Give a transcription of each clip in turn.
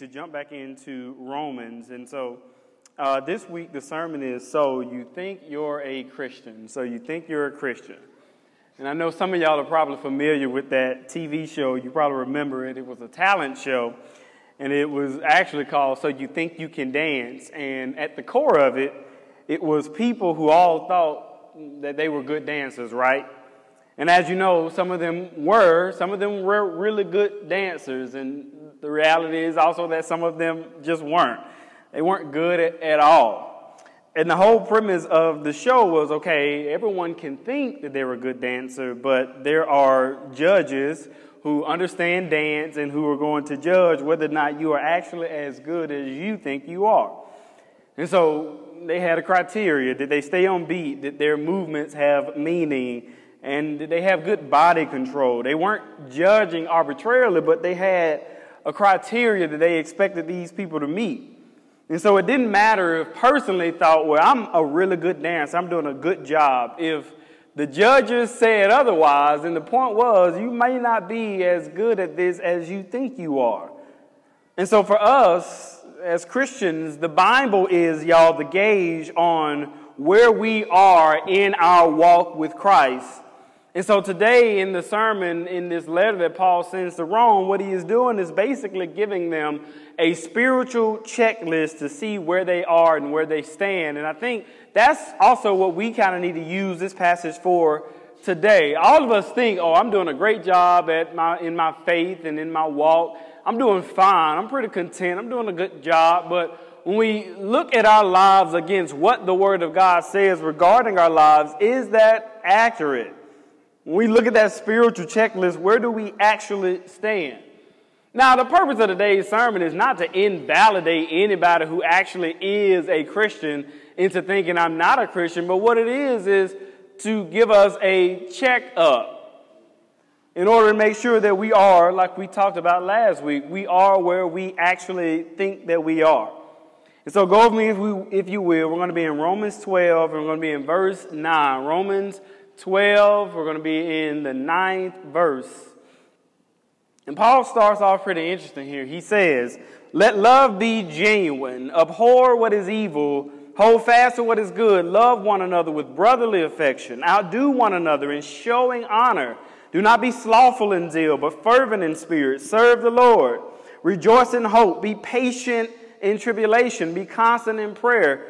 to jump back into Romans. And so uh, this week the sermon is So You Think You're a Christian. So You Think You're a Christian. And I know some of y'all are probably familiar with that TV show. You probably remember it. It was a talent show, and it was actually called So You Think You Can Dance. And at the core of it, it was people who all thought that they were good dancers, right? And as you know, some of them were, some of them were really good dancers. And the reality is also that some of them just weren't. They weren't good at, at all. And the whole premise of the show was okay, everyone can think that they're a good dancer, but there are judges who understand dance and who are going to judge whether or not you are actually as good as you think you are. And so they had a criteria. Did they stay on beat? Did their movements have meaning? And did they have good body control? They weren't judging arbitrarily, but they had a criteria that they expected these people to meet. And so it didn't matter if personally thought, well, I'm a really good dancer, I'm doing a good job. If the judges said otherwise, and the point was, you may not be as good at this as you think you are. And so for us as Christians, the Bible is, y'all, the gauge on where we are in our walk with Christ. And so today in the sermon, in this letter that Paul sends to Rome, what he is doing is basically giving them a spiritual checklist to see where they are and where they stand. And I think that's also what we kind of need to use this passage for today. All of us think, oh, I'm doing a great job at my, in my faith and in my walk. I'm doing fine. I'm pretty content. I'm doing a good job. But when we look at our lives against what the Word of God says regarding our lives, is that accurate? When we look at that spiritual checklist, where do we actually stand? Now, the purpose of today's sermon is not to invalidate anybody who actually is a Christian into thinking I'm not a Christian, but what it is is to give us a check up in order to make sure that we are, like we talked about last week, we are where we actually think that we are. And so go with me if, we, if you will. We're going to be in Romans 12, and we're going to be in verse 9. Romans 12. We're going to be in the ninth verse. And Paul starts off pretty interesting here. He says, Let love be genuine, abhor what is evil, hold fast to what is good, love one another with brotherly affection, outdo one another in showing honor. Do not be slothful in zeal, but fervent in spirit. Serve the Lord. Rejoice in hope. Be patient in tribulation. Be constant in prayer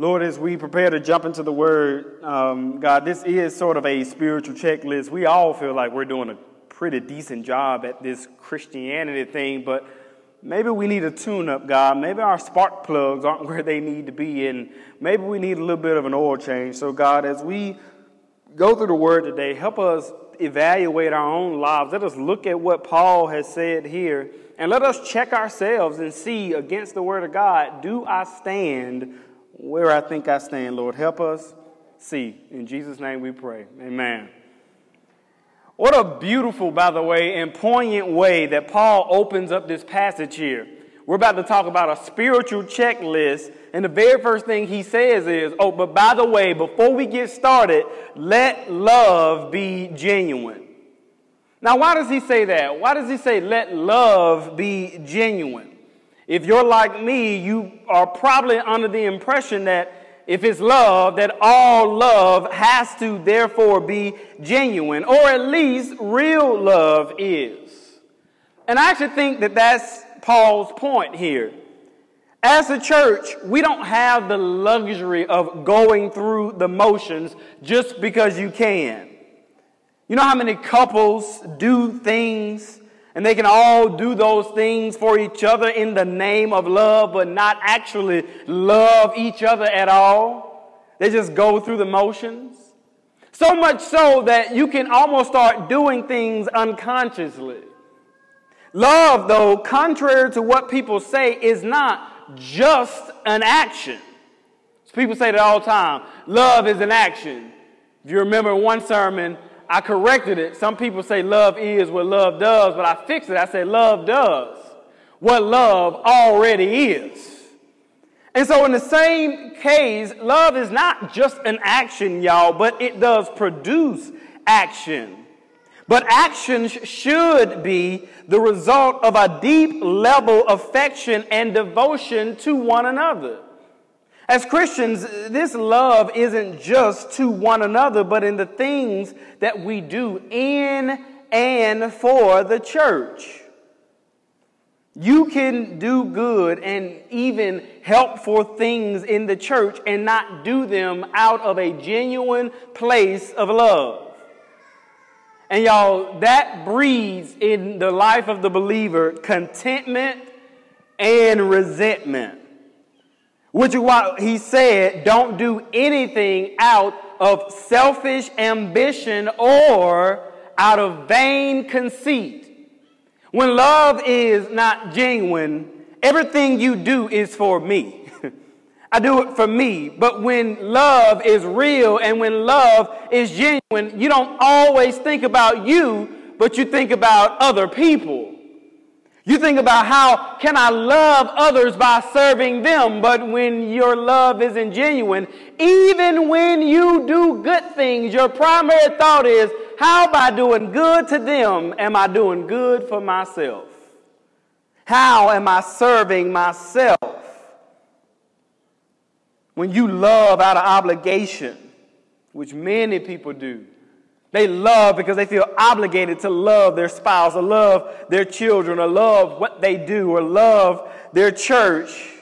Lord, as we prepare to jump into the Word, um, God, this is sort of a spiritual checklist. We all feel like we're doing a pretty decent job at this Christianity thing, but maybe we need a tune up, God. Maybe our spark plugs aren't where they need to be, and maybe we need a little bit of an oil change. So, God, as we go through the Word today, help us evaluate our own lives. Let us look at what Paul has said here, and let us check ourselves and see against the Word of God do I stand where I think I stand, Lord. Help us see. In Jesus' name we pray. Amen. What a beautiful, by the way, and poignant way that Paul opens up this passage here. We're about to talk about a spiritual checklist, and the very first thing he says is, Oh, but by the way, before we get started, let love be genuine. Now, why does he say that? Why does he say, let love be genuine? If you're like me, you are probably under the impression that if it's love, that all love has to therefore be genuine, or at least real love is. And I actually think that that's Paul's point here. As a church, we don't have the luxury of going through the motions just because you can. You know how many couples do things and they can all do those things for each other in the name of love, but not actually love each other at all? They just go through the motions. So much so that you can almost start doing things unconsciously. Love, though, contrary to what people say, is not just an action. So people say that all the time. Love is an action. If you remember one sermon, I corrected it. Some people say love is what love does, but I fixed it. I said love does what love already is. And so, in the same case, love is not just an action, y'all, but it does produce action. But actions should be the result of a deep level affection and devotion to one another. As Christians, this love isn't just to one another, but in the things that we do in and for the church. You can do good and even helpful things in the church and not do them out of a genuine place of love. And y'all, that breeds in the life of the believer contentment and resentment. Which is why he said, don't do anything out of selfish ambition or out of vain conceit. When love is not genuine, everything you do is for me. I do it for me. But when love is real and when love is genuine, you don't always think about you, but you think about other people. You think about how can I love others by serving them, but when your love isn't genuine, even when you do good things, your primary thought is, how by doing good to them am I doing good for myself? How am I serving myself? When you love out of obligation, which many people do, they love because they feel obligated to love their spouse or love their children or love what they do or love their church.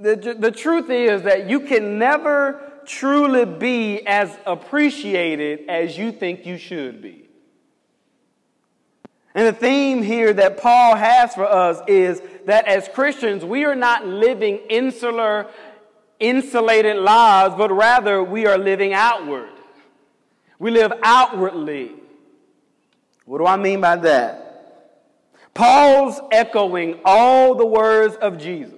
The, the truth is that you can never truly be as appreciated as you think you should be. And the theme here that Paul has for us is that as Christians, we are not living insular insulated lives, but rather we are living outward. We live outwardly. What do I mean by that? Paul's echoing all the words of Jesus.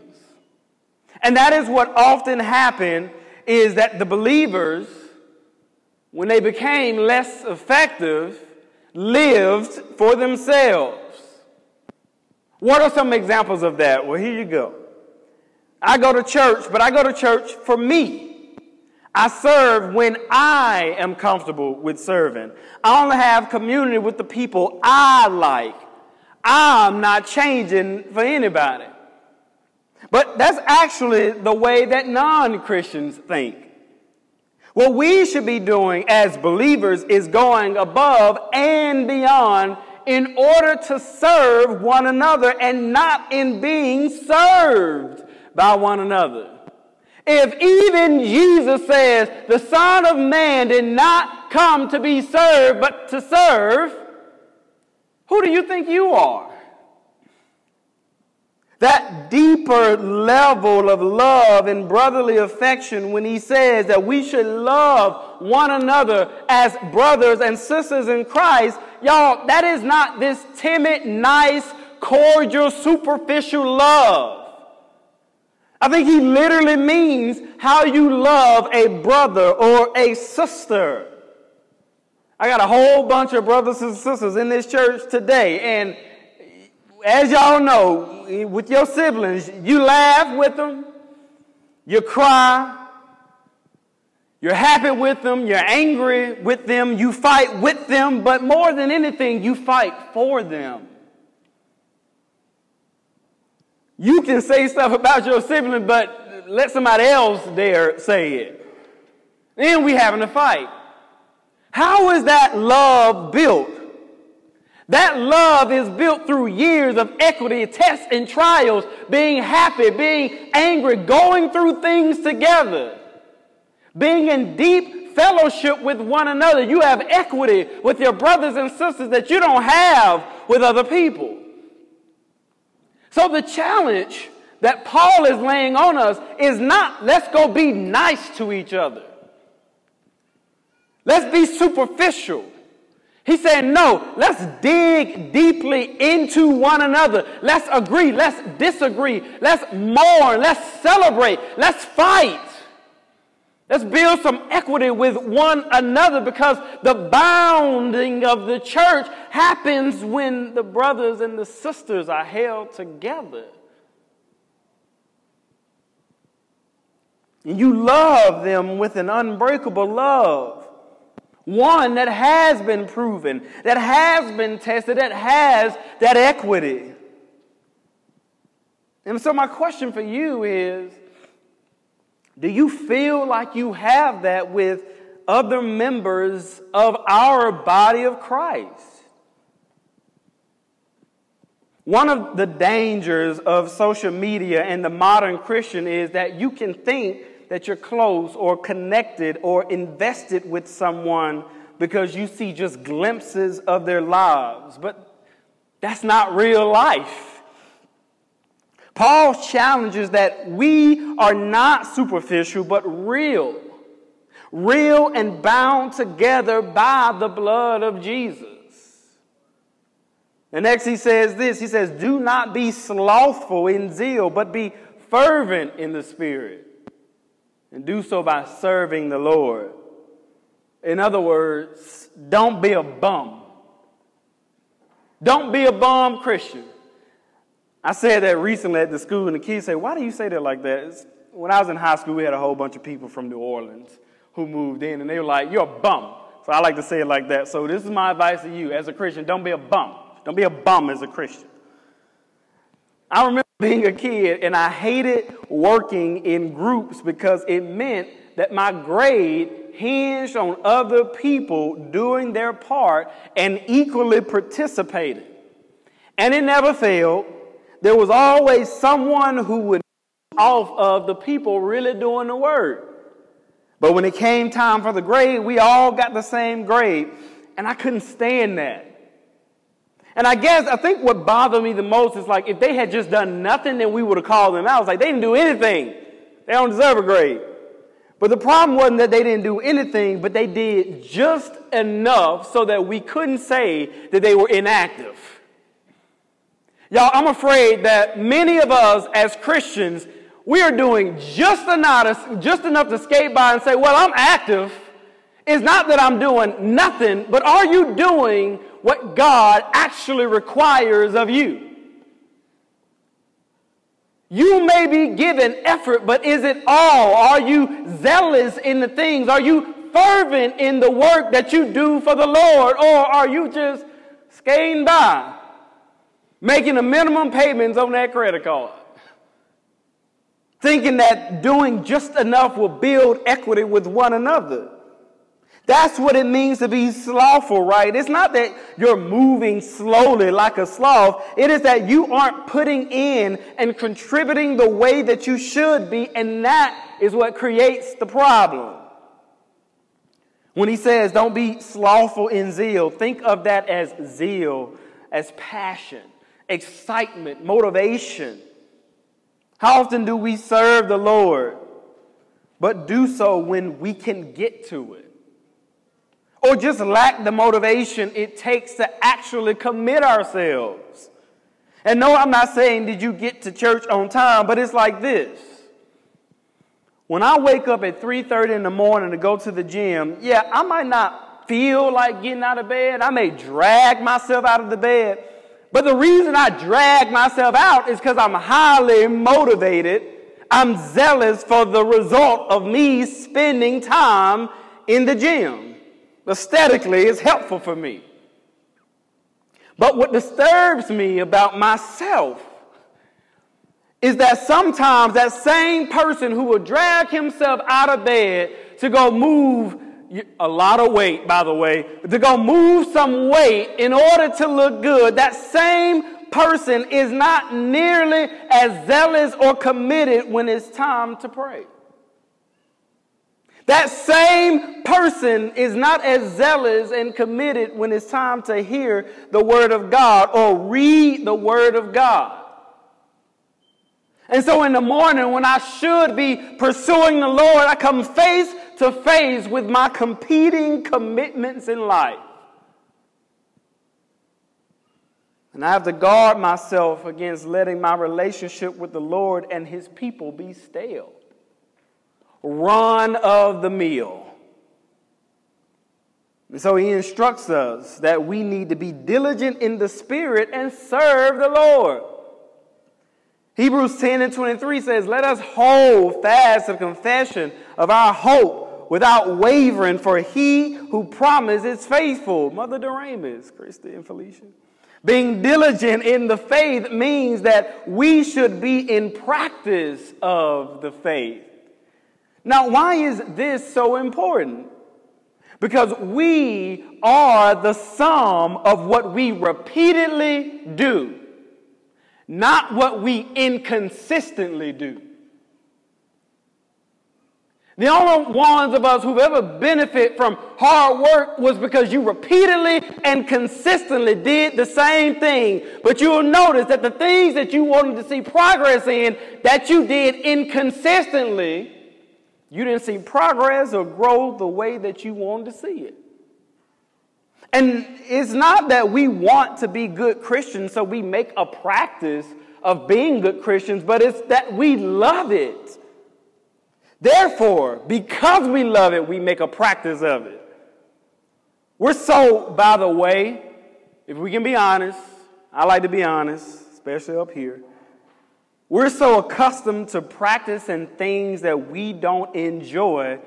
And that is what often happened is that the believers, when they became less effective, lived for themselves. What are some examples of that? Well, here you go. I go to church, but I go to church for me. I serve when I am comfortable with serving. I only have community with the people I like. I'm not changing for anybody. But that's actually the way that non Christians think. What we should be doing as believers is going above and beyond in order to serve one another and not in being served by one another. If even Jesus says the Son of Man did not come to be served, but to serve, who do you think you are? That deeper level of love and brotherly affection when he says that we should love one another as brothers and sisters in Christ, y'all, that is not this timid, nice, cordial, superficial love. I think he literally means how you love a brother or a sister. I got a whole bunch of brothers and sisters in this church today, and as y'all know, with your siblings, you laugh with them, you cry, you're happy with them, you're angry with them, you fight with them, but more than anything, you fight for them. You can say stuff about your sibling, but let somebody else dare say it. Then we having a fight. How is that love built? That love is built through years of equity, tests, and trials, being happy, being angry, going through things together, being in deep fellowship with one another. You have equity with your brothers and sisters that you don't have with other people. So the challenge that Paul is laying on us is not let's go be nice to each other. Let's be superficial. He said, no, let's dig deeply into one another. Let's agree. Let's disagree. Let's mourn. Let's celebrate. Let's fight. Let's build some equity with one another because the bounding of the church happens when the brothers and the sisters are held together. And you love them with an unbreakable love. One that has been proven, that has been tested, that has that equity. And so, my question for you is do you feel like you have that with other members of our body of Christ? One of the dangers of social media and the modern Christian is that you can think that you're close or connected or invested with someone because you see just glimpses of their lives. But that's not real life. Paul challenges that we are not superficial, but real. Real and bound together by the blood of Jesus. And next he says this he says, Do not be slothful in zeal, but be fervent in the Spirit and do so by serving the Lord. In other words, don't be a bum. Don't be a bum Christian. I said that recently at the school, and the kids say, Why do you say that like that? It's, when I was in high school, we had a whole bunch of people from New Orleans who moved in, and they were like, You're a bum. So I like to say it like that. So this is my advice to you as a Christian don't be a bum. Don't be a bum as a Christian. I remember being a kid and I hated working in groups because it meant that my grade hinged on other people doing their part and equally participating. And it never failed. There was always someone who would off of the people really doing the work. But when it came time for the grade, we all got the same grade. And I couldn't stand that. And I guess, I think what bothered me the most is like, if they had just done nothing, then we would have called them out. Like, they didn't do anything. They don't deserve a grade. But the problem wasn't that they didn't do anything, but they did just enough so that we couldn't say that they were inactive. Y'all, I'm afraid that many of us as Christians, we are doing just enough, just enough to skate by and say, well, I'm active. It's not that I'm doing nothing, but are you doing what God actually requires of you. You may be given effort, but is it all? Are you zealous in the things? Are you fervent in the work that you do for the Lord? Or are you just skating by, making the minimum payments on that credit card? Thinking that doing just enough will build equity with one another. That's what it means to be slothful, right? It's not that you're moving slowly like a sloth. It is that you aren't putting in and contributing the way that you should be, and that is what creates the problem. When he says, don't be slothful in zeal, think of that as zeal, as passion, excitement, motivation. How often do we serve the Lord, but do so when we can get to it? or just lack the motivation it takes to actually commit ourselves. And no, I'm not saying did you get to church on time, but it's like this. When I wake up at 3:30 in the morning to go to the gym, yeah, I might not feel like getting out of bed. I may drag myself out of the bed. But the reason I drag myself out is because I'm highly motivated. I'm zealous for the result of me spending time in the gym aesthetically it's helpful for me. But what disturbs me about myself is that sometimes that same person who will drag himself out of bed to go move, a lot of weight, by the way, to go move some weight in order to look good, that same person is not nearly as zealous or committed when it's time to pray. That same person is not as zealous and committed when it's time to hear the Word of God or read the Word of God. And so in the morning, when I should be pursuing the Lord, I come face to face with my competing commitments in life. And I have to guard myself against letting my relationship with the Lord and His people be stale run of the mill. And so he instructs us that we need to be diligent in the spirit and serve the Lord. Hebrews 10 and 23 says, Let us hold fast the confession of our hope without wavering, for he who promised is faithful. Mother Doremus, Christy and Felicia. Being diligent in the faith means that we should be in practice of the faith. Now, why is this so important? Because we are the sum of what we repeatedly do, not what we inconsistently do. The only ones of us who've ever benefit from hard work was because you repeatedly and consistently did the same thing. But you'll notice that the things that you wanted to see progress in that you did inconsistently you didn't see progress or growth the way that you wanted to see it. And it's not that we want to be good Christians, so we make a practice of being good Christians, but it's that we love it. Therefore, because we love it, we make a practice of it. We're so, by the way, if we can be honest, I like to be honest, especially up here. We're so accustomed to practicing things that we don't enjoy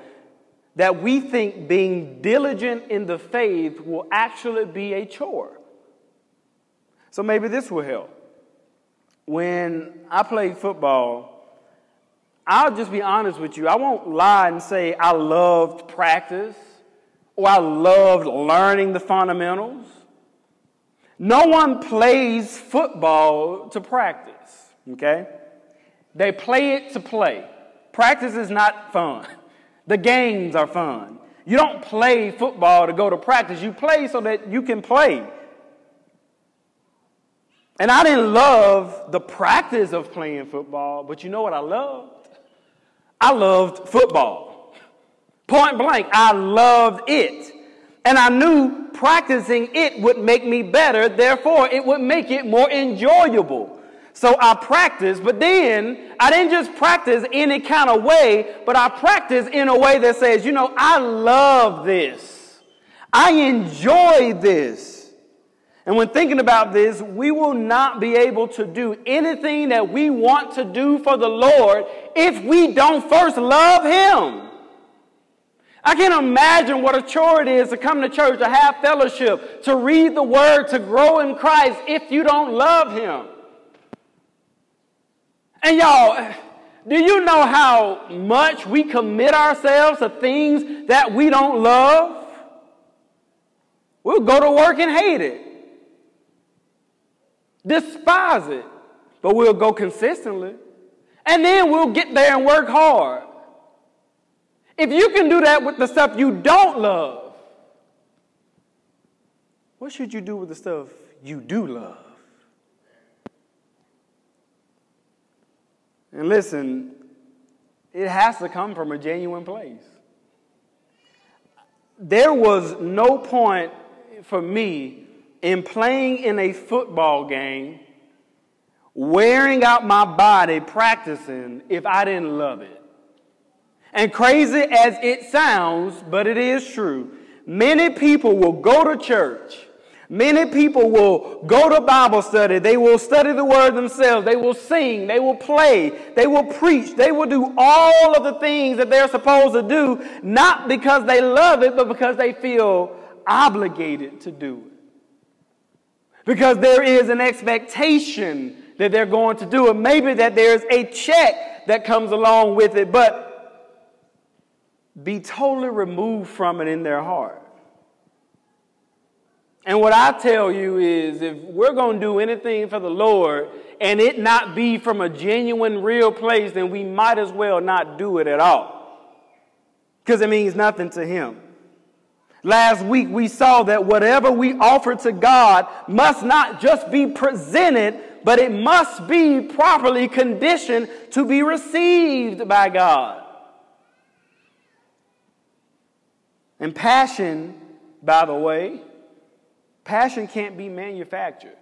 that we think being diligent in the faith will actually be a chore. So maybe this will help. When I played football, I'll just be honest with you. I won't lie and say I loved practice or I loved learning the fundamentals. No one plays football to practice. Okay? They play it to play. Practice is not fun. The games are fun. You don't play football to go to practice. You play so that you can play. And I didn't love the practice of playing football, but you know what I loved? I loved football. Point blank, I loved it. And I knew practicing it would make me better, therefore, it would make it more enjoyable. So I practiced, but then I didn't just practice any kind of way, but I practiced in a way that says, you know, I love this. I enjoy this. And when thinking about this, we will not be able to do anything that we want to do for the Lord if we don't first love Him. I can't imagine what a chore it is to come to church, to have fellowship, to read the Word, to grow in Christ if you don't love Him. And y'all, do you know how much we commit ourselves to things that we don't love? We'll go to work and hate it, despise it, but we'll go consistently. And then we'll get there and work hard. If you can do that with the stuff you don't love, what should you do with the stuff you do love? And listen, it has to come from a genuine place. There was no point for me in playing in a football game, wearing out my body practicing if I didn't love it. And crazy as it sounds, but it is true, many people will go to church Many people will go to Bible study. They will study the word themselves. They will sing. They will play. They will preach. They will do all of the things that they're supposed to do, not because they love it, but because they feel obligated to do it. Because there is an expectation that they're going to do it. Maybe that there's a check that comes along with it, but be totally removed from it in their heart. And what I tell you is if we're going to do anything for the Lord and it not be from a genuine, real place, then we might as well not do it at all. Because it means nothing to Him. Last week we saw that whatever we offer to God must not just be presented, but it must be properly conditioned to be received by God. And passion, by the way, passion can't be manufactured.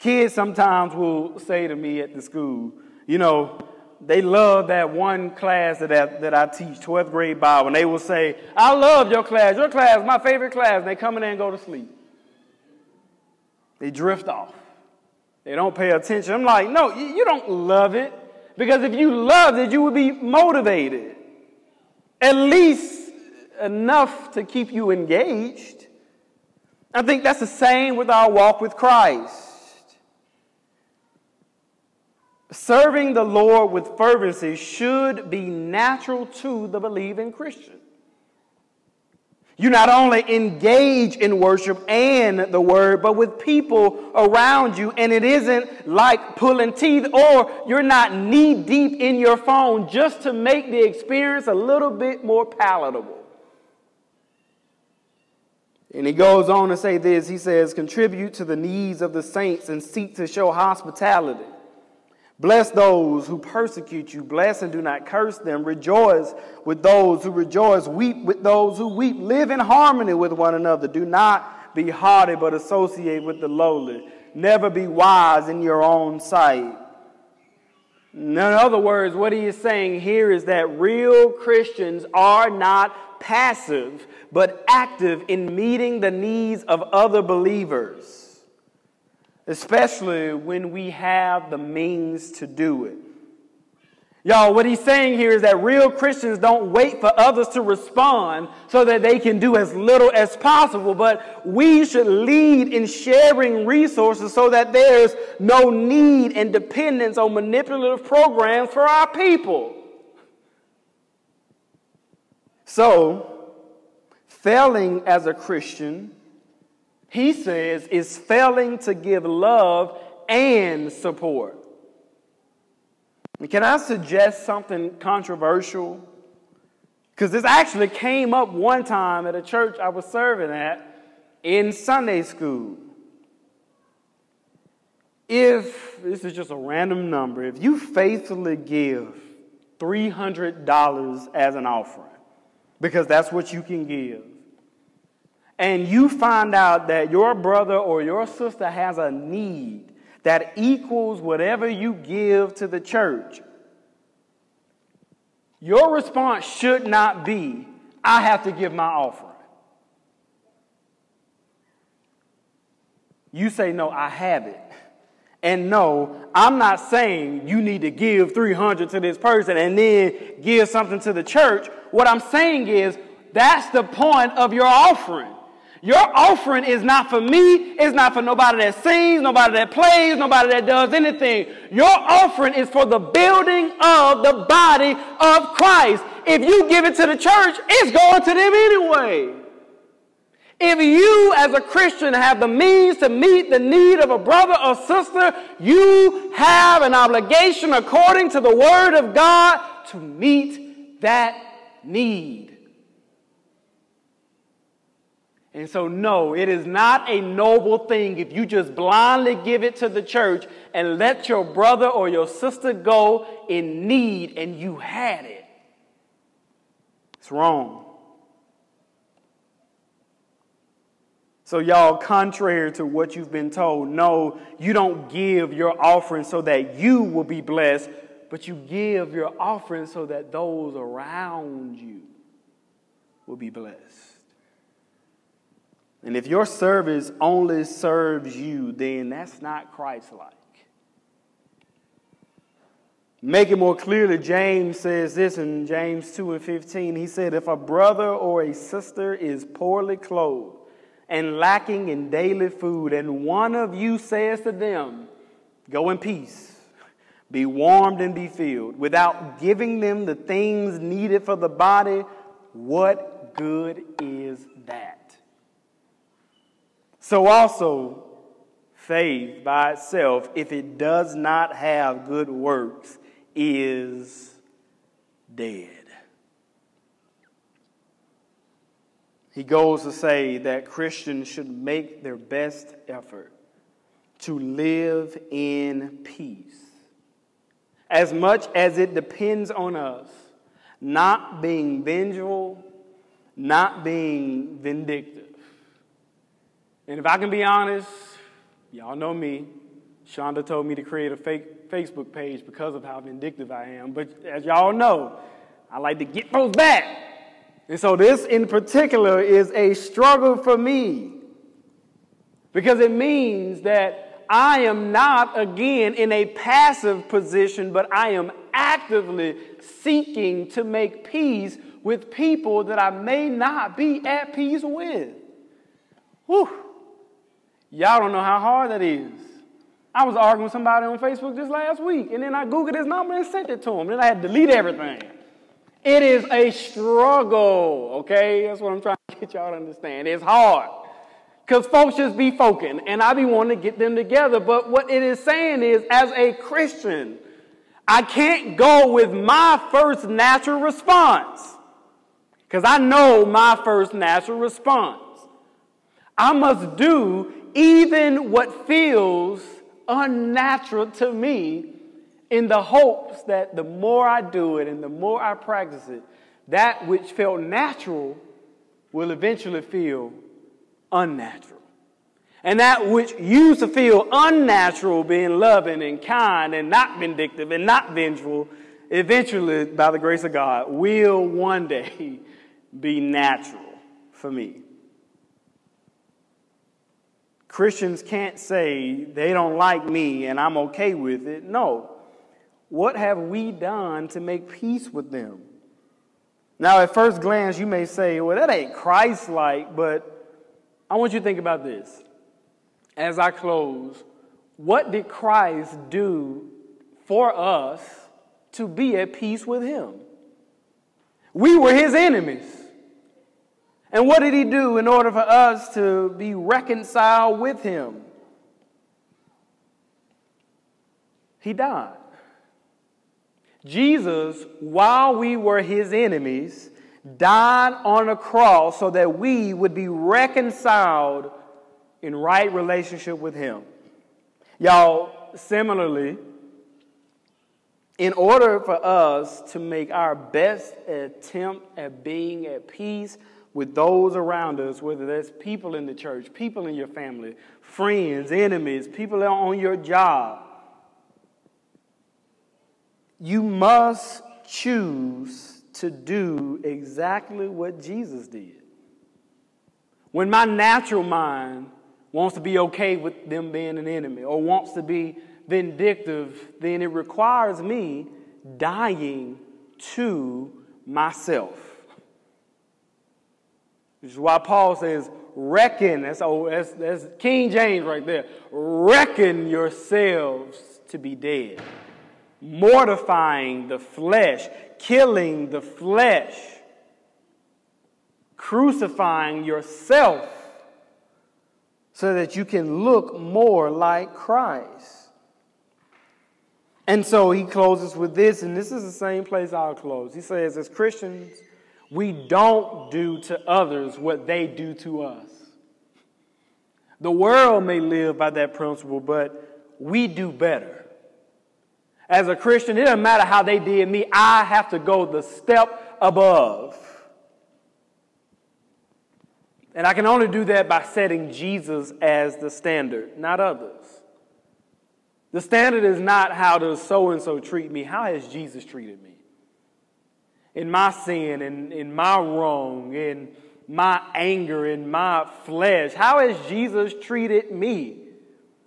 Kids sometimes will say to me at the school, you know, they love that one class that I, that I teach, 12th grade Bible, and they will say, I love your class. Your class is my favorite class. And they come in there and go to sleep. They drift off. They don't pay attention. I'm like, no, you don't love it. Because if you loved it, you would be motivated. At least enough to keep you engaged. I think that's the same with our walk with Christ. Serving the Lord with fervency should be natural to the believing Christian. You not only engage in worship and the word, but with people around you, and it isn't like pulling teeth, or you're not knee deep in your phone just to make the experience a little bit more palatable. And he goes on to say this he says, contribute to the needs of the saints and seek to show hospitality. Bless those who persecute you. Bless and do not curse them. Rejoice with those who rejoice. Weep with those who weep. Live in harmony with one another. Do not be haughty, but associate with the lowly. Never be wise in your own sight. In other words, what he is saying here is that real Christians are not passive, but active in meeting the needs of other believers especially when we have the means to do it. Y'all, what he's saying here is that real Christians don't wait for others to respond so that they can do as little as possible, but we should lead in sharing resources so that there's no need and dependence on manipulative programs for our people. So, failing as a Christian he says, is failing to give love and support. can I suggest something controversial? Because this actually came up one time at a church I was serving at in Sunday school. If, this is just a random number, if you faithfully give $300 as an offering, because that's what you can give, and you find out that your brother or your sister has a need that equals whatever you give to the church, your response should not be, I have to give my offering. You say, No, I have it. And no, I'm not saying you need to give 300 to this person and then give something to the church. What I'm saying is that's the point of your offering. Your offering is not for me. It's not for nobody that sings, nobody that plays, nobody that does anything. Your offering is for the building of the body of Christ. If you give it to the church, it's going to them anyway. If you, as a Christian, have the means to meet the need of a brother or sister, you have an obligation, according to the Word of God, to meet that need. And so, no, it is not a noble thing if you just blindly give it to the church and let your brother or your sister go in need and you had it. It's wrong. So, y'all, contrary to what you've been told, no, you don't give your offering so that you will be blessed, but you give your offering so that those around you will be blessed. And if your service only serves you, then that's not Christ like. Make it more clearly, James says this in James 2 and 15. He said, If a brother or a sister is poorly clothed and lacking in daily food, and one of you says to them, Go in peace, be warmed and be filled, without giving them the things needed for the body, what good is that? So also, faith by itself, if it does not have good works, is dead. He goes to say that Christians should make their best effort to live in peace. As much as it depends on us, not being vengeful, not being vindictive. And if I can be honest, y'all know me. Shonda told me to create a fake Facebook page because of how vindictive I am. But as y'all know, I like to get those back. And so this in particular is a struggle for me because it means that I am not, again, in a passive position, but I am actively seeking to make peace with people that I may not be at peace with. Whew. Y'all don't know how hard that is. I was arguing with somebody on Facebook just last week, and then I Googled his number and sent it to him. Then I had to delete everything. It is a struggle, okay? That's what I'm trying to get y'all to understand. It's hard. Because folks just be folking, and I be wanting to get them together. But what it is saying is, as a Christian, I can't go with my first natural response. Because I know my first natural response. I must do even what feels unnatural to me in the hopes that the more I do it and the more I practice it, that which felt natural will eventually feel unnatural. And that which used to feel unnatural, being loving and kind and not vindictive and not vengeful, eventually, by the grace of God, will one day be natural for me. Christians can't say they don't like me and I'm okay with it. No. What have we done to make peace with them? Now, at first glance, you may say, well, that ain't Christ like, but I want you to think about this. As I close, what did Christ do for us to be at peace with Him? We were His enemies. And what did He do in order for us to be reconciled with Him? He died. Jesus, while we were his enemies, died on a cross so that we would be reconciled in right relationship with him. Y'all, similarly, in order for us to make our best attempt at being at peace with those around us, whether that's people in the church, people in your family, friends, enemies, people on your job, you must choose to do exactly what Jesus did. When my natural mind wants to be okay with them being an enemy or wants to be vindictive, then it requires me dying to myself. Which is why Paul says, reckon, that's, oh, that's, that's King James right there, reckon yourselves to be dead mortifying the flesh, killing the flesh, crucifying yourself so that you can look more like Christ. And so he closes with this, and this is the same place I'll close. He says, as Christians, we don't do to others what they do to us. The world may live by that principle, but we do better as a Christian, it doesn't matter how they did me, I have to go the step above. And I can only do that by setting Jesus as the standard, not others. The standard is not how does so and so treat me, how has Jesus treated me? In my sin, in, in my wrong, in my anger, in my flesh, how has Jesus treated me?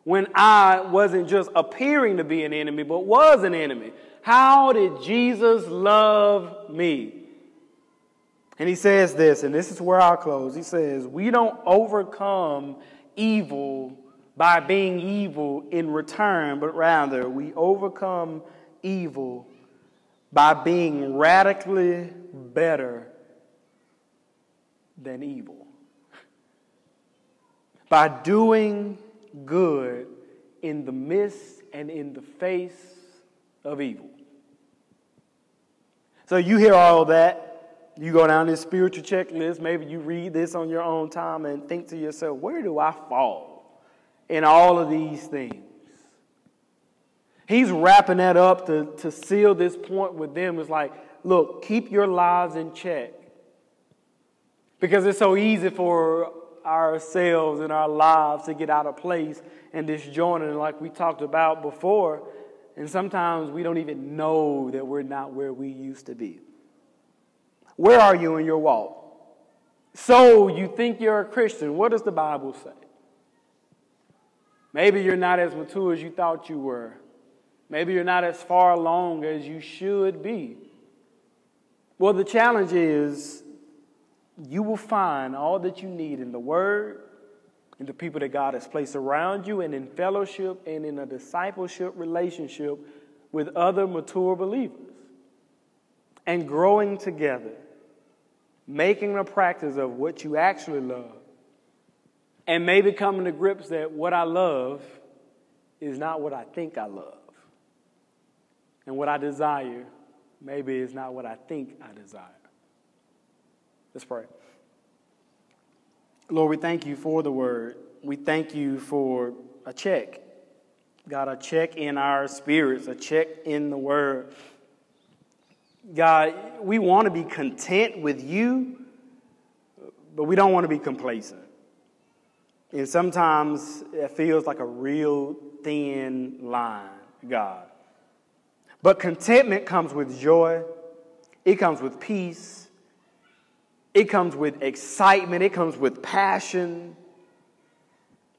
when I wasn't just appearing to be an enemy, but was an enemy? How did Jesus love me? And he says this, and this is where I'll close. He says, We don't overcome evil by being evil in return, but rather we overcome evil by being radically better than evil. By doing good in the midst and in the face of evil. So you hear all that. You go down this spiritual checklist. Maybe you read this on your own time and think to yourself, where do I fall in all of these things? He's wrapping that up to, to seal this point with them. It's like, look, keep your lives in check. Because it's so easy for ourselves and our lives to get out of place and disjointed, like we talked about before. And sometimes we don't even know that we're not where we used to be. Where are you in your walk? So you think you're a Christian. What does the Bible say? Maybe you're not as mature as you thought you were. Maybe you're not as far along as you should be. Well, the challenge is you will find all that you need in the Word, in the people that God has placed around you, and in fellowship and in a discipleship relationship with other mature believers. And growing together, making a practice of what you actually love, and maybe coming to grips that what I love is not what I think I love. And what I desire maybe is not what I think I desire. Let's pray. Lord, we thank you for the word. We thank you for a check. God, a check in our spirits, a check in the word. God, we want to be content with you, but we don't want to be complacent. And sometimes it feels like a real thin line, God. But contentment comes with joy, it comes with peace, it comes with excitement, it comes with passion.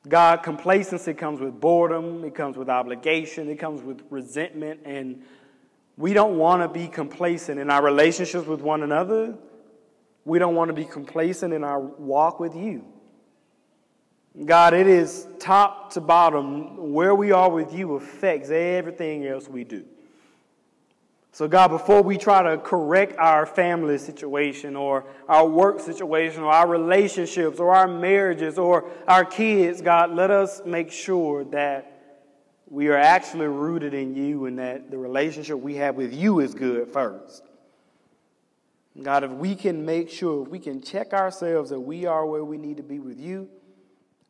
God, complacency comes with boredom, it comes with obligation, it comes with resentment, and we don't want to be complacent in our relationships with one another. We don't want to be complacent in our walk with you. God, it is top to bottom, where we are with you affects everything else we do. So, God, before we try to correct our family situation or our work situation or our relationships or our marriages or our kids, God, let us make sure that we are actually rooted in you and that the relationship we have with you is good first. God, if we can make sure, if we can check ourselves that we are where we need to be with you,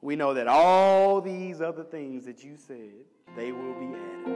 we know that all these other things that you said, they will be added.